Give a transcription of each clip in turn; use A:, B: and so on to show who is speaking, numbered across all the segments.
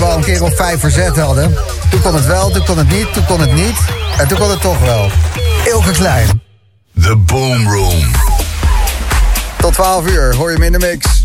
A: we al een keer op vijf verzet hadden. Toen kon het wel, toen kon het niet, toen kon het niet. En toen kon het toch wel. Ilke Klein.
B: The Boom Room.
A: Tot 12 uur hoor je hem in de mix.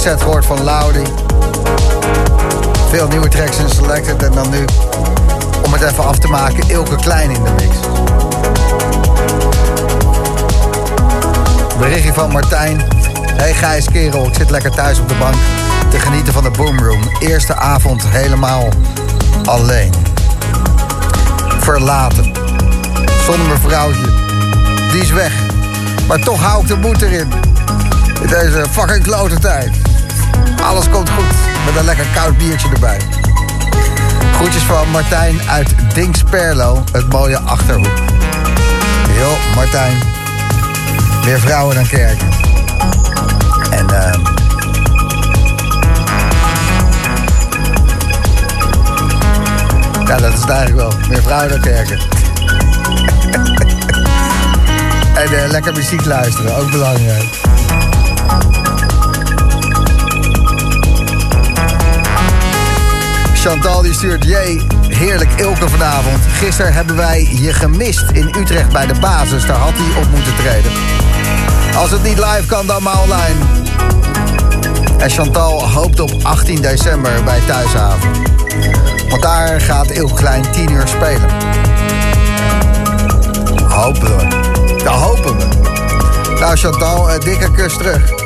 C: Set gehoord van Laudi. Veel nieuwe tracks in Selected. En dan nu, om het even af te maken, Ilke Klein in de mix. Berichtje van Martijn. Hey Gijs kerel, ik zit lekker thuis op de bank te genieten van de Boomroom. Eerste avond helemaal alleen. Verlaten. Zonder mijn vrouwtje. Die is weg. Maar toch hou ik de moed erin. In deze fucking klote tijd. Alles komt goed. Met een lekker koud biertje erbij. Groetjes van Martijn uit Dingsperlo. Het mooie Achterhoek. Yo, Martijn. Meer vrouwen dan kerken. En... Uh, Ja, dat is het eigenlijk wel. Meer vrouwen dan kerken. en uh, lekker muziek luisteren, ook belangrijk. Chantal die stuurt, jee, heerlijk Ilke vanavond. Gisteren hebben wij je gemist in Utrecht bij de basis. Daar had hij op moeten treden. Als het niet live kan, dan maar online. En Chantal hoopt op 18 december bij Thuishaven. Want daar gaat Ilke Klein 10 uur spelen. Hopen we. Dat hopen we. Nou Chantal, dikke kus terug.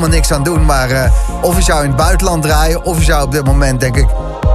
C: Helemaal niks aan doen. Maar uh, of je zou in het buitenland draaien, of je zou op dit moment, denk ik,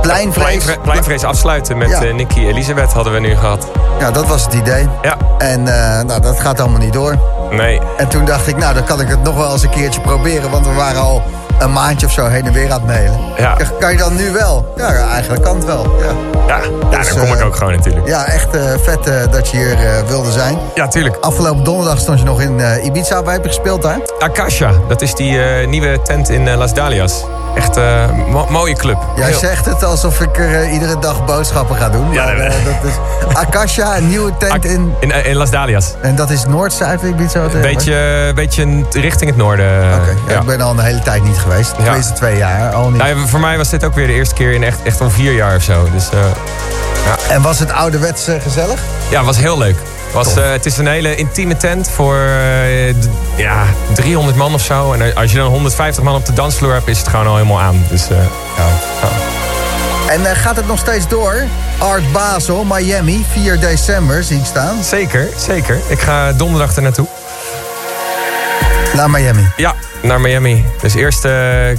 C: pleinvrees...
D: Pleinvre pleinvrees afsluiten met
C: Ja.
D: Nicky Elisabeth hadden we nu gehad.
C: Ja, dat was het idee.
D: Ja.
C: En uh, nou, dat gaat allemaal niet door.
D: Nee.
C: En toen dacht ik, nou, dan kan ik het nog wel eens een keertje proberen. Want we waren al een maandje of zo heen en weer aan het mailen.
D: Ja.
C: Kan je dan nu wel? Ja, eigenlijk kan het wel. Ja,
D: Ja, ja
C: Dus,
D: dan kom ik
C: eh,
D: ook gewoon natuurlijk.
C: ja echt uh, vet uh, dat je hier uh, wilde zijn.
D: Ja, tuurlijk.
C: Afgelopen donderdag stond je nog in Ibiza. Waar heb je gespeeld daar?
D: Akasha, dat is die nieuwe tent in Las Dalias. Echt een mo mooie club.
C: Jij
D: Heel-
C: zegt het alsof ik er uh, iedere dag boodschappen ga doen.
D: Ja,
C: maar,
D: nee, nee.
C: uh, dat is Akasha, een nieuwe tent
D: Ak-
C: in...
D: in, eh, in Las Dalias.
C: En dat is Noord-Zuid Ibiza?
D: Een beetje, beetje richting het noorden.
C: Oké, ja,
D: ja.
C: ik ben al een hele tijd niet geweest. De
D: Ja.
C: tweede twee jaar al niet.
D: Nou ja, voor mij was dit ook weer de eerste keer in echt, echt al vier jaar of zo. Dus eh,
C: En was het ouderwets uh, gezellig?
D: ja, het was heel leuk. Was, uh, het is een hele intieme tent voor uh, ja, 300 man of zo. En als je dan 150 man op de dansvloer hebt, is het gewoon al helemaal aan. Dus uh,
C: Ja. En gaat het nog steeds door? Art Basel, Miami, 4 december, zie ik staan.
D: zeker, zeker. Ik ga donderdag er naartoe.
C: Naar Miami.
D: Ja, naar Miami. Dus eerst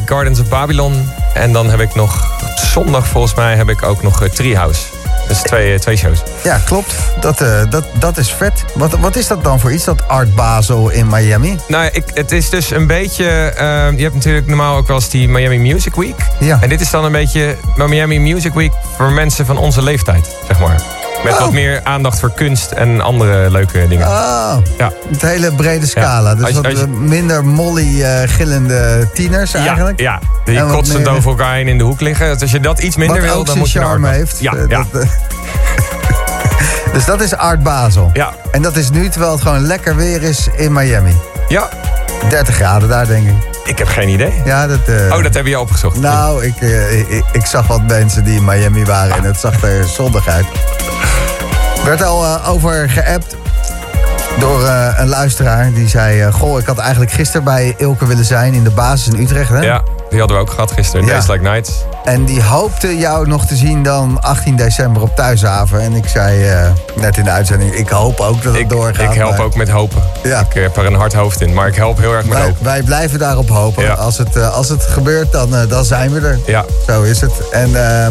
D: Gardens of Babylon. En dan heb ik nog, zondag volgens mij, heb ik ook nog Treehouse. Dus twee, uh, twee shows.
C: Ja, klopt. Dat, uh, dat, dat is vet. Wat, wat is dat dan voor iets, dat Art Basel in Miami?
D: Nou, ik, het is dus een beetje... Uh, je hebt natuurlijk normaal ook wel eens die Miami Music Week.
C: Ja.
D: En dit is dan een beetje Miami Music Week voor mensen van onze leeftijd, zeg maar. Met
C: Oh.
D: wat meer aandacht voor kunst en andere leuke dingen.
C: Oh,
D: Ja.
C: het hele brede scala. Dus
D: Als
C: wat minder molly uh, gillende tieners eigenlijk.
D: Ja. Die
C: En wat
D: kotsend
C: meer-
D: over elkaar heen in de hoek liggen. Dus als je dat iets minder wil, dan moet je
C: charme heeft.
D: Ja,
C: Uh,
D: ja,
C: dat, uh, dus dat is Art Basel.
D: ja.
C: En dat is nu terwijl het gewoon lekker weer is in Miami.
D: ja,
C: 30 graden daar, denk ik.
D: Ik heb geen idee.
C: Ja, dat... uh,
D: Oh, dat heb je opgezocht.
C: Nou, ik, uh, ik, ik, zag wat mensen die in Miami waren en het zag er zondig uit. Er werd al uh, over geappt door een luisteraar. Die zei, goh, ik had eigenlijk gisteren bij Ilke willen zijn in de basis in Utrecht. Hè?
D: Ja, die hadden we ook gehad gisteren.
C: Ja.
D: Days Like Nights.
C: En die hoopte jou nog te zien dan 18 december op Thuishaven. En ik zei uh, net in de uitzending, ik hoop ook dat het
D: Ik,
C: doorgaat.
D: ik help
C: maar
D: ook met hopen.
C: Ja.
D: Ik heb er een hard hoofd in, maar ik help heel erg met
C: Wij,
D: hopen.
C: wij blijven daarop hopen.
D: Ja.
C: Als, het, uh, als het gebeurt, dan, uh, dan zijn we er.
D: Ja,
C: Zo is het. En uh,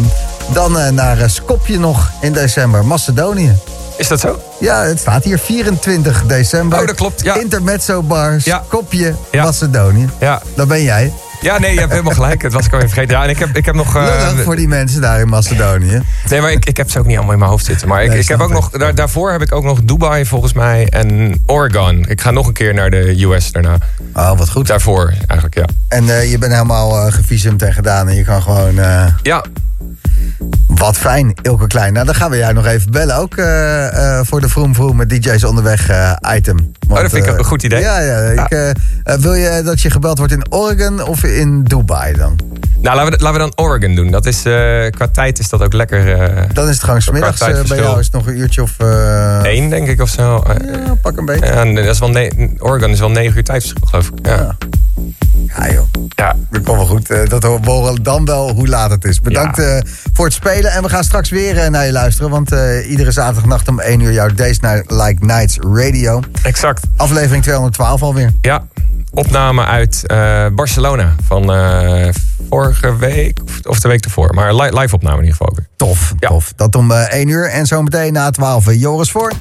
C: dan naar Skopje nog in december, Macedonië.
D: is dat zo?
C: Ja, het staat hier 24 december.
D: Oh, dat klopt, ja.
C: Intermezzo Bar. Skopje,
D: Ja.
C: Macedonië.
D: Ja.
C: Dat ben jij.
D: Ja, nee, je hebt helemaal gelijk. Het was ik alweer vergeten. Ja, en ik heb, ik heb nog... uh,
C: voor die mensen daar in Macedonië.
D: Nee, maar ik, ik heb ze ook niet allemaal in mijn hoofd zitten. Maar ik,
C: Nee,
D: ik heb ook nog, daar, daarvoor heb ik ook nog Dubai volgens mij en Oregon. Ik ga nog een keer naar de US daarna.
C: Oh, wat goed.
D: Daarvoor eigenlijk, ja.
C: En uh, je bent helemaal uh, gevisumd en gedaan en je kan gewoon...
D: Ja,
C: wat fijn, Ilke Klein. Nou, dan gaan we jou nog even bellen. Ook uh, voor de Vroom Vroom met DJ's onderweg item.
D: Want, oh, dat vind ik een goed idee.
C: Ja, ja. Ik, wil je dat je gebeld wordt in Oregon of in Dubai dan?
D: Nou, laten we, laten we dan Oregon doen. Dat is, qua tijd is dat ook lekker...
C: dan is het gewoon smiddags. bij jou is het nog een uurtje of...
D: Eén, denk ik, of zo.
C: Ja, pak een beetje.
D: Ja, dat is wel Oregon is wel negen uur tijdverschil, geloof ik. Ja.
C: ja. Ja joh,
D: ja.
C: dat komt wel goed. Uh, dat horen dan wel hoe laat het is. Bedankt ja. uh, voor het spelen en we gaan straks weer uh, naar je luisteren. Want iedere zaterdagnacht om 1 uur jouw Days Like Nights Radio.
D: Exact.
C: Aflevering 212 alweer.
D: Ja, opname uit Barcelona van vorige week of de week ervoor. Maar li live opname in ieder geval ook weer.
C: Tof,
D: ja.
C: tof. Dat om 1 uur en zometeen na 12 Joris voor.